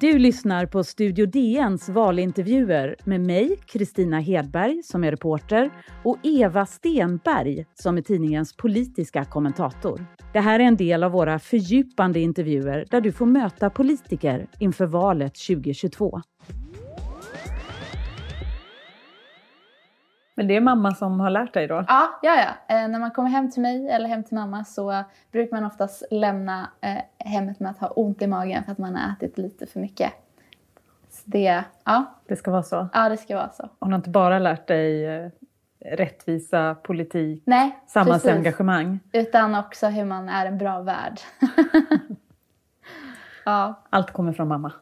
Du lyssnar på Studio DNs valintervjuer med mig, Kristina Hedberg, som är reporter och Eva Stenberg, som är tidningens politiska kommentator. Det här är en del av våra fördjupande intervjuer där du får möta politiker inför valet 2022. Men det är mamma som har lärt dig då? Ja, ja, ja. Eh, när man kommer hem till mig eller hem till mamma så brukar man oftast lämna eh, hemmet med att ha ont i magen för att man har ätit lite för mycket. Så det, ja. Det ska vara så? Ja, det ska vara så. Hon har inte bara lärt dig eh, rättvisa, politik, Nej, samhällsengagemang? Utan också hur man är en bra värd. ja. Allt kommer från mamma?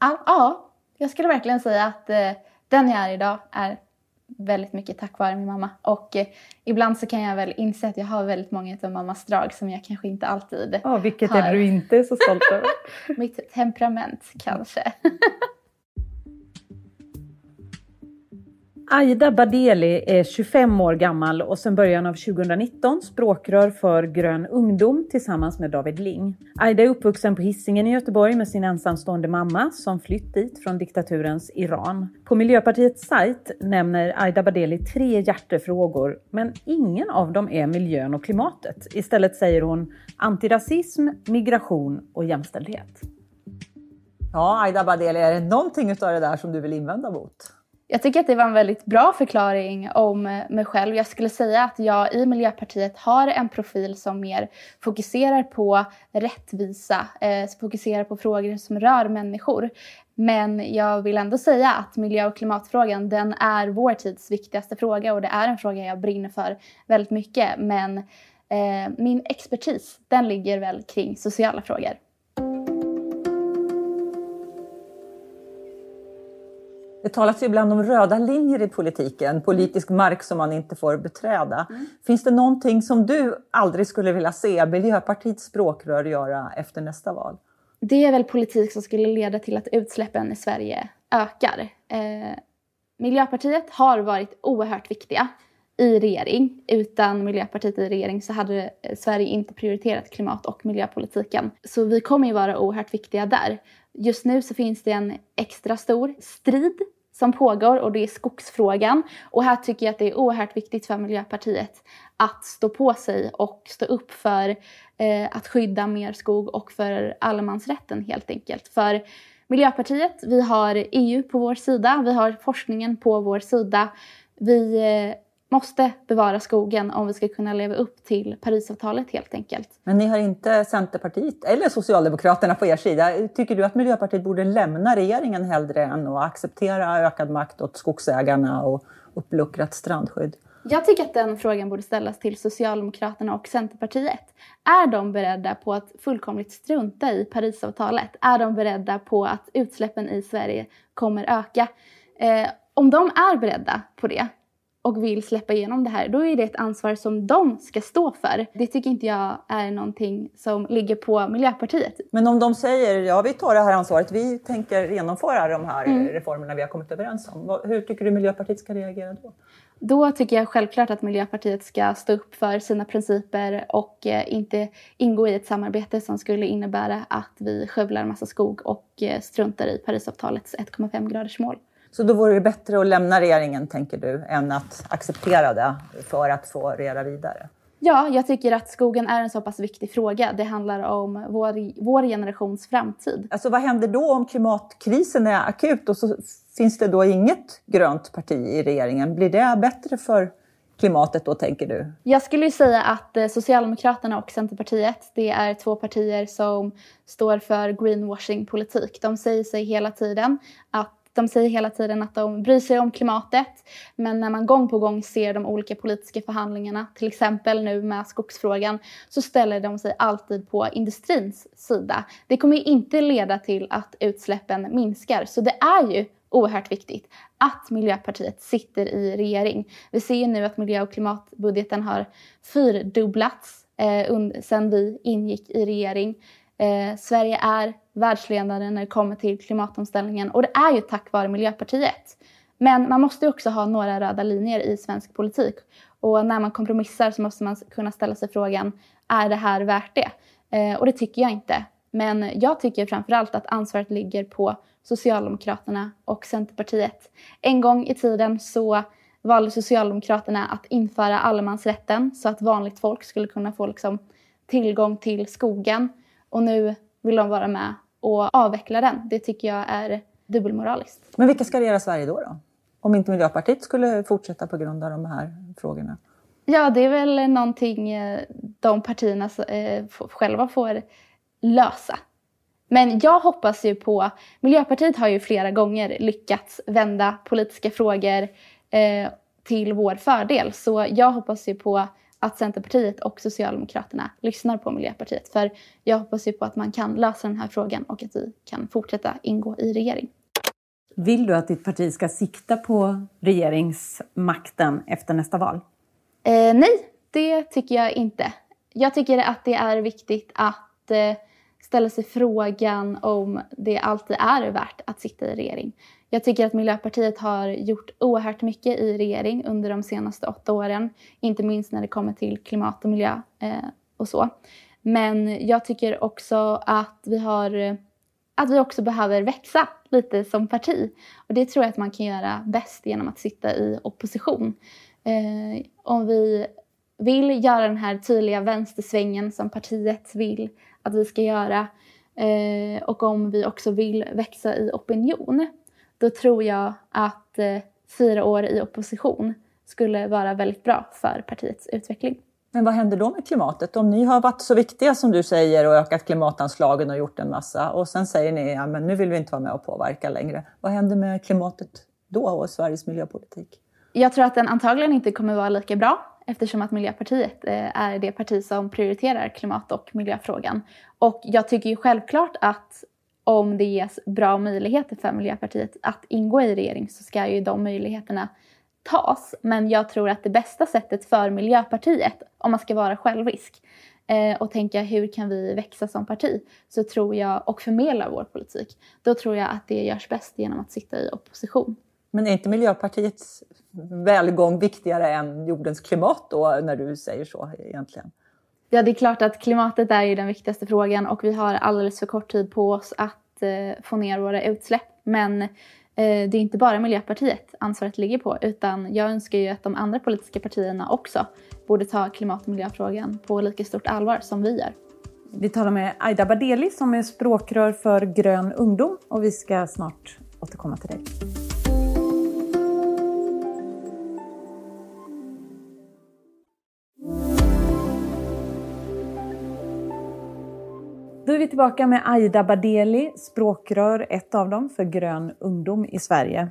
Ja, ja, jag skulle verkligen säga att eh, den jag är idag är väldigt mycket tack vare min mamma. Och eh, ibland så kan jag väl inse att jag har väldigt många av mammas drag som jag kanske inte alltid oh, Vilket har. är du inte så stolt över? Mitt temperament kanske. Aida Badeli är 25 år gammal och sedan början av 2019 språkrör för Grön ungdom tillsammans med David Ling. Aida är uppvuxen på Hisingen i Göteborg med sin ensamstående mamma som flytt dit från diktaturens Iran. På Miljöpartiets sajt nämner Aida Badeli tre hjärtefrågor, men ingen av dem är miljön och klimatet. Istället säger hon antirasism, migration och jämställdhet. Ja, Aida Badeli, är det någonting av det där som du vill invända mot? Jag tycker att det var en väldigt bra förklaring om eh, mig själv. Jag skulle säga att jag i Miljöpartiet har en profil som mer fokuserar på rättvisa, eh, fokuserar på frågor som rör människor. Men jag vill ändå säga att miljö och klimatfrågan den är vår tids viktigaste fråga och det är en fråga jag brinner för väldigt mycket. Men eh, min expertis den ligger väl kring sociala frågor. Det talas ju ibland om röda linjer i politiken, politisk mark som man inte får beträda. Mm. Finns det någonting som du aldrig skulle vilja se Miljöpartiets språkrör göra efter nästa val? Det är väl politik som skulle leda till att utsläppen i Sverige ökar. Eh, Miljöpartiet har varit oerhört viktiga i regering. Utan Miljöpartiet i regering så hade Sverige inte prioriterat klimat och miljöpolitiken. Så vi kommer ju vara oerhört viktiga där. Just nu så finns det en extra stor strid som pågår och det är skogsfrågan. Och här tycker jag att det är oerhört viktigt för Miljöpartiet att stå på sig och stå upp för eh, att skydda mer skog och för allemansrätten helt enkelt. För Miljöpartiet, vi har EU på vår sida, vi har forskningen på vår sida. Vi eh, måste bevara skogen om vi ska kunna leva upp till Parisavtalet helt enkelt. Men ni har inte Centerpartiet eller Socialdemokraterna på er sida. Tycker du att Miljöpartiet borde lämna regeringen hellre än att acceptera ökad makt åt skogsägarna och uppluckrat strandskydd? Jag tycker att den frågan borde ställas till Socialdemokraterna och Centerpartiet. Är de beredda på att fullkomligt strunta i Parisavtalet? Är de beredda på att utsläppen i Sverige kommer öka? Eh, om de är beredda på det, och vill släppa igenom det här, då är det ett ansvar som de ska stå för. Det tycker inte jag är någonting som ligger på Miljöpartiet. Men om de säger ja, vi tar det här ansvaret, vi tänker genomföra de här mm. reformerna vi har kommit överens om. Hur tycker du Miljöpartiet ska reagera då? Då tycker jag självklart att Miljöpartiet ska stå upp för sina principer och eh, inte ingå i ett samarbete som skulle innebära att vi skövlar massa skog och eh, struntar i Parisavtalets 1,5 graders mål. Så då vore det bättre att lämna regeringen, tänker du, än att acceptera det för att få regera vidare? Ja, jag tycker att skogen är en så pass viktig fråga. Det handlar om vår, vår generations framtid. Alltså vad händer då om klimatkrisen är akut och så finns det då inget grönt parti i regeringen? Blir det bättre för klimatet då, tänker du? Jag skulle ju säga att eh, Socialdemokraterna och Centerpartiet, det är två partier som står för greenwashing-politik. De säger sig hela tiden att de säger hela tiden att de bryr sig om klimatet, men när man gång på gång ser de olika politiska förhandlingarna, till exempel nu med skogsfrågan, så ställer de sig alltid på industrins sida. Det kommer ju inte leda till att utsläppen minskar, så det är ju oerhört viktigt att Miljöpartiet sitter i regering. Vi ser ju nu att miljö och klimatbudgeten har fyrdubblats eh, sedan vi ingick i regering. Eh, Sverige är världsledande när det kommer till klimatomställningen och det är ju tack vare Miljöpartiet. Men man måste också ha några röda linjer i svensk politik och när man kompromissar så måste man kunna ställa sig frågan, är det här värt det? Eh, och det tycker jag inte. Men jag tycker framförallt att ansvaret ligger på Socialdemokraterna och Centerpartiet. En gång i tiden så valde Socialdemokraterna att införa allemansrätten så att vanligt folk skulle kunna få liksom tillgång till skogen. Och nu vill de vara med och avveckla den. Det tycker jag är dubbelmoraliskt. Men vilka ska regera Sverige då? då? Om inte Miljöpartiet skulle fortsätta på grund av de här frågorna? Ja, det är väl någonting eh, de partierna eh, själva får lösa. Men jag hoppas ju på... Miljöpartiet har ju flera gånger lyckats vända politiska frågor eh, till vår fördel. Så jag hoppas ju på att Centerpartiet och Socialdemokraterna lyssnar på Miljöpartiet. För jag hoppas ju på att man kan lösa den här frågan och att vi kan fortsätta ingå i regering. Vill du att ditt parti ska sikta på regeringsmakten efter nästa val? Eh, nej, det tycker jag inte. Jag tycker att det är viktigt att eh, ställa sig frågan om det alltid är värt att sitta i regering. Jag tycker att Miljöpartiet har gjort oerhört mycket i regering under de senaste åtta åren. Inte minst när det kommer till klimat och miljö eh, och så. Men jag tycker också att vi, har, eh, att vi också behöver växa lite som parti. Och det tror jag att man kan göra bäst genom att sitta i opposition. Eh, om vi vill göra den här tydliga vänstersvängen som partiet vill att vi ska göra eh, och om vi också vill växa i opinion då tror jag att eh, fyra år i opposition skulle vara väldigt bra för partiets utveckling. Men vad händer då med klimatet? Om ni har varit så viktiga som du säger och ökat klimatanslagen och gjort en massa och sen säger ni att ja, nu vill vi inte vara med och påverka längre. Vad händer med klimatet då och Sveriges miljöpolitik? Jag tror att den antagligen inte kommer vara lika bra eftersom att Miljöpartiet eh, är det parti som prioriterar klimat och miljöfrågan. Och jag tycker ju självklart att om det ges bra möjligheter för Miljöpartiet att ingå i regering så ska ju de möjligheterna tas. Men jag tror att det bästa sättet för Miljöpartiet, om man ska vara självisk eh, och tänka hur kan vi växa som parti, så tror jag, och förmedla vår politik, då tror jag att det görs bäst genom att sitta i opposition. Men är inte Miljöpartiets välgång viktigare än jordens klimat då, när du säger så egentligen? Ja, det är klart att klimatet är ju den viktigaste frågan och vi har alldeles för kort tid på oss att eh, få ner våra utsläpp. Men eh, det är inte bara Miljöpartiet ansvaret ligger på utan jag önskar ju att de andra politiska partierna också borde ta klimat och miljöfrågan på lika stort allvar som vi gör. Vi talar med Aida Badeli som är språkrör för Grön ungdom och vi ska snart återkomma till dig. Då är vi tillbaka med Aida Badeli, språkrör, ett av dem, för Grön ungdom i Sverige.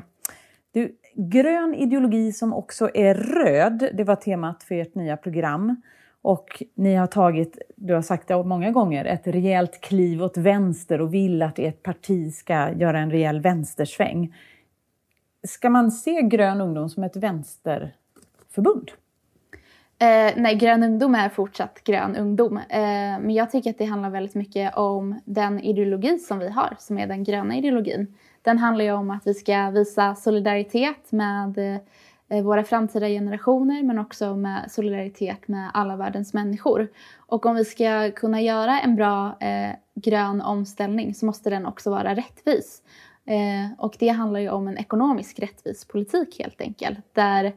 Du, grön ideologi som också är röd, det var temat för ert nya program. Och ni har tagit, du har sagt det många gånger, ett rejält kliv åt vänster och vill att ert parti ska göra en rejäl vänstersväng. Ska man se Grön ungdom som ett vänsterförbund? Eh, nej, Grön ungdom är fortsatt Grön ungdom. Eh, men jag tycker att det handlar väldigt mycket om den ideologi som vi har, som är den gröna ideologin. Den handlar ju om att vi ska visa solidaritet med eh, våra framtida generationer men också med solidaritet med alla världens människor. Och om vi ska kunna göra en bra eh, grön omställning så måste den också vara rättvis. Eh, och det handlar ju om en ekonomisk rättvis politik helt enkelt. Där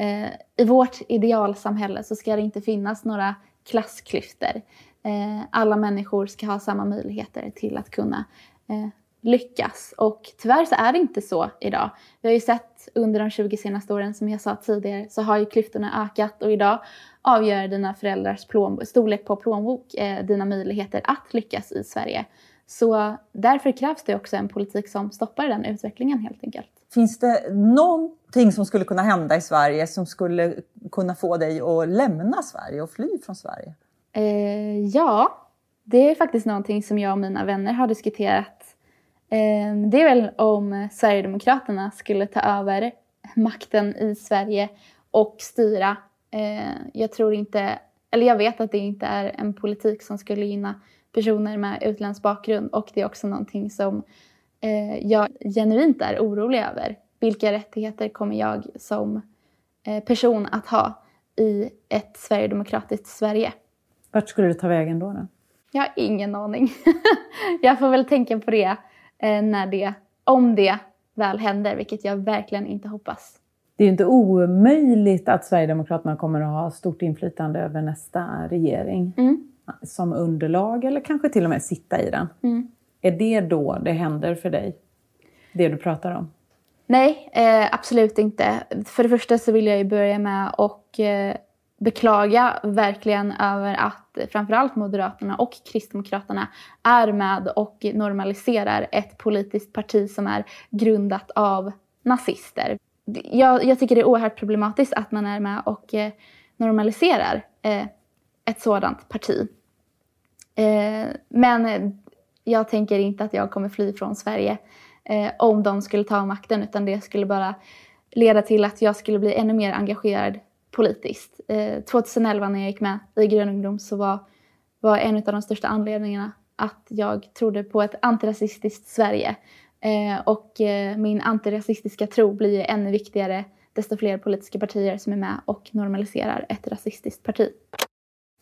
eh, i vårt idealsamhälle så ska det inte finnas några klassklyftor. Eh, alla människor ska ha samma möjligheter till att kunna eh, lyckas. Och tyvärr så är det inte så idag. Vi har ju sett under de 20 senaste åren, som jag sa tidigare, så har ju klyftorna ökat och idag avgör dina föräldrars plånbok, storlek på plånbok eh, dina möjligheter att lyckas i Sverige. Så därför krävs det också en politik som stoppar den utvecklingen helt enkelt. Finns det någonting som skulle kunna hända i Sverige som skulle kunna få dig att lämna Sverige och fly från Sverige? Eh, ja, det är faktiskt någonting som jag och mina vänner har diskuterat. Eh, det är väl om Sverigedemokraterna skulle ta över makten i Sverige och styra. Eh, jag tror inte, eller jag vet att det inte är en politik som skulle gynna personer med utländsk bakgrund och det är också någonting som eh, jag genuint är orolig över. Vilka rättigheter kommer jag som eh, person att ha i ett sverigedemokratiskt Sverige? Vart skulle du ta vägen då? då? Jag har ingen aning. jag får väl tänka på det, eh, när det, om det väl händer, vilket jag verkligen inte hoppas. Det är ju inte omöjligt att Sverigedemokraterna kommer att ha stort inflytande över nästa regering. Mm. Som underlag eller kanske till och med sitta i den. Mm. Är det då det händer för dig? Det du pratar om? Nej, eh, absolut inte. För det första så vill jag ju börja med att eh, beklaga verkligen över att framförallt Moderaterna och Kristdemokraterna är med och normaliserar ett politiskt parti som är grundat av nazister. Jag, jag tycker det är oerhört problematiskt att man är med och eh, normaliserar eh, ett sådant parti. Eh, men jag tänker inte att jag kommer fly från Sverige eh, om de skulle ta makten utan det skulle bara leda till att jag skulle bli ännu mer engagerad politiskt. Eh, 2011 när jag gick med i Grön ungdom så var, var en av de största anledningarna att jag trodde på ett antirasistiskt Sverige. Eh, och eh, min antirasistiska tro blir ju ännu viktigare desto fler politiska partier som är med och normaliserar ett rasistiskt parti.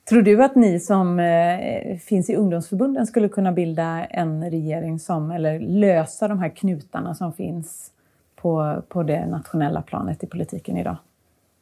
Tror du att ni som eh, finns i ungdomsförbunden skulle kunna bilda en regering som, eller lösa de här knutarna som finns på, på det nationella planet i politiken idag?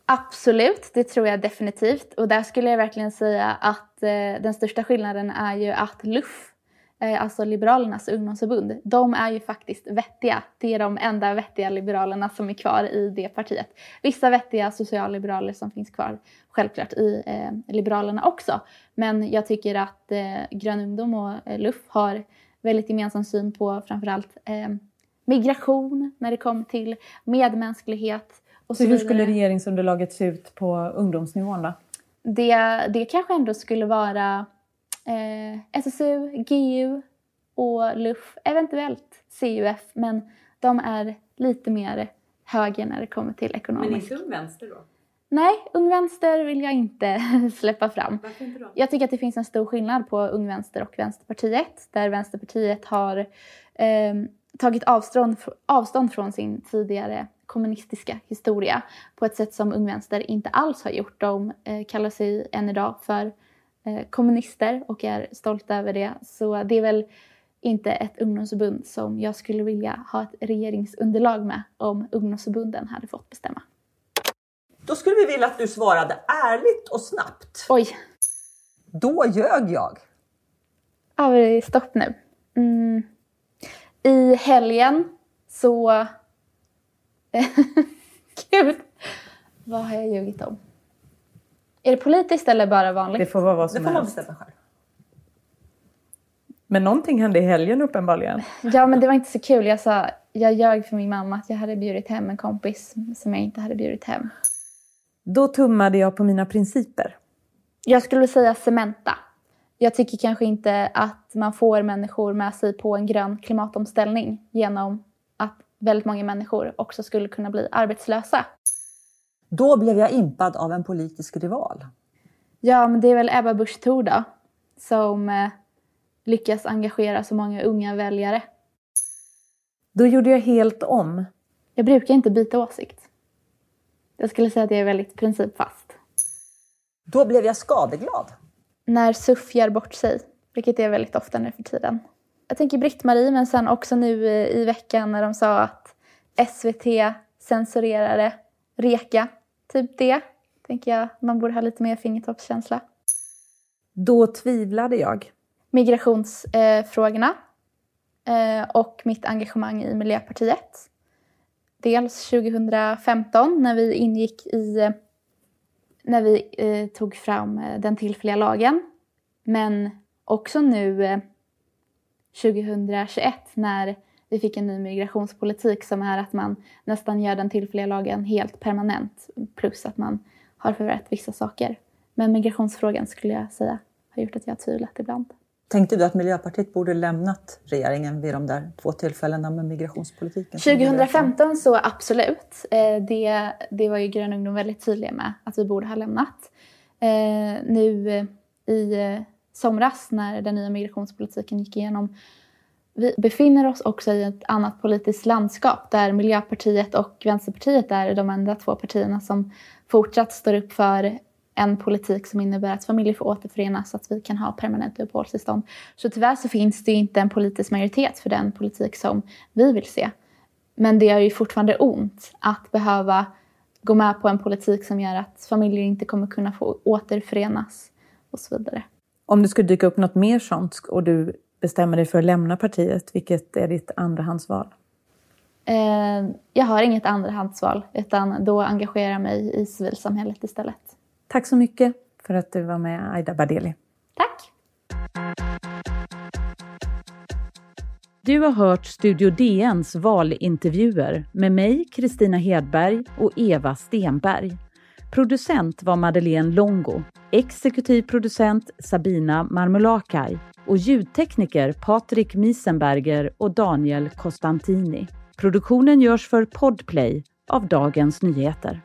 Absolut, det tror jag definitivt. Och där skulle jag verkligen säga att eh, den största skillnaden är ju att LUF, alltså Liberalernas ungdomsförbund, de är ju faktiskt vettiga. Det är de enda vettiga liberalerna som är kvar i det partiet. Vissa vettiga socialliberaler som finns kvar, självklart, i eh, Liberalerna också. Men jag tycker att eh, Grön ungdom och eh, LUF har väldigt gemensam syn på framförallt eh, migration när det kommer till medmänsklighet, så, hur skulle regeringsunderlaget se ut på ungdomsnivån då? Det, det kanske ändå skulle vara eh, SSU, GU och LUF, eventuellt CUF, men de är lite mer höger när det kommer till ekonomisk. Men inte Ung Vänster då? Nej, Ung Vänster vill jag inte släppa fram. Varför inte då? Jag tycker att det finns en stor skillnad på Ung Vänster och Vänsterpartiet, där Vänsterpartiet har eh, tagit avstånd, avstånd från sin tidigare kommunistiska historia på ett sätt som Ung Vänster inte alls har gjort. De eh, kallar sig än idag för kommunister och är stolta över det. Så det är väl inte ett ungdomsförbund som jag skulle vilja ha ett regeringsunderlag med om ungdomsförbunden hade fått bestämma. Då skulle vi vilja att du svarade ärligt och snabbt. Oj. Då ljög jag. Ja, det är stopp nu. Mm. I helgen så Gud, vad har jag ljugit om? Är det politiskt eller bara vanligt? Det får vara vad som Det får man helst. bestämma själv. Men någonting hände i helgen uppenbarligen. Ja, men det var inte så kul. Jag sa, jag ljög för min mamma att jag hade bjudit hem en kompis som jag inte hade bjudit hem. Då tummade jag på mina principer. Jag skulle säga Cementa. Jag tycker kanske inte att man får människor med sig på en grön klimatomställning genom att väldigt många människor också skulle kunna bli arbetslösa. Då blev jag impad av en politisk rival. Ja, men det är väl Ebba Busch Thor då, som eh, lyckas engagera så många unga väljare. Då gjorde jag helt om. Jag brukar inte byta åsikt. Jag skulle säga att jag är väldigt principfast. Då blev jag skadeglad. När SUF gör bort sig, vilket är väldigt ofta nu för tiden. Jag tänker Britt-Marie, men sen också nu i veckan när de sa att SVT censurerade Reka. Typ det. Tänker jag man borde ha lite mer fingertoppskänsla. Då tvivlade jag. Migrationsfrågorna eh, och mitt engagemang i Miljöpartiet. Dels 2015 när vi ingick i eh, när vi eh, tog fram eh, den tillfälliga lagen. Men också nu eh, 2021 när vi fick en ny migrationspolitik som är att man nästan gör den tillfälliga lagen helt permanent plus att man har förvärrat vissa saker. Men migrationsfrågan skulle jag säga har gjort att jag har tvivlat ibland. Tänkte du att Miljöpartiet borde lämnat regeringen vid de där två tillfällena med migrationspolitiken? 2015 så absolut. Eh, Det, det var ju Grön ungdom väldigt tydliga med att vi borde ha lämnat. Eh, Nu eh, i somras när den nya migrationspolitiken gick igenom vi befinner oss också i ett annat politiskt landskap där Miljöpartiet och Vänsterpartiet är de enda två partierna som fortsatt står upp för en politik som innebär att familjer får återförenas så att vi kan ha permanent uppehållstillstånd. Så tyvärr så finns det inte en politisk majoritet för den politik som vi vill se. Men det är ju fortfarande ont att behöva gå med på en politik som gör att familjer inte kommer kunna få återförenas och så vidare. Om det skulle dyka upp något mer sånt och du bestämmer dig för att lämna partiet, vilket är ditt andrahandsval? Eh, jag har inget andrahandsval utan då engagerar jag mig i civilsamhället istället. Tack så mycket för att du var med Aida Badeli. Tack! Du har hört Studio DNs valintervjuer med mig, Kristina Hedberg och Eva Stenberg. Producent var Madeleine Longo, exekutiv producent Sabina Marmulakaj och ljudtekniker Patrik Miesenberger och Daniel Costantini. Produktionen görs för Podplay av Dagens Nyheter.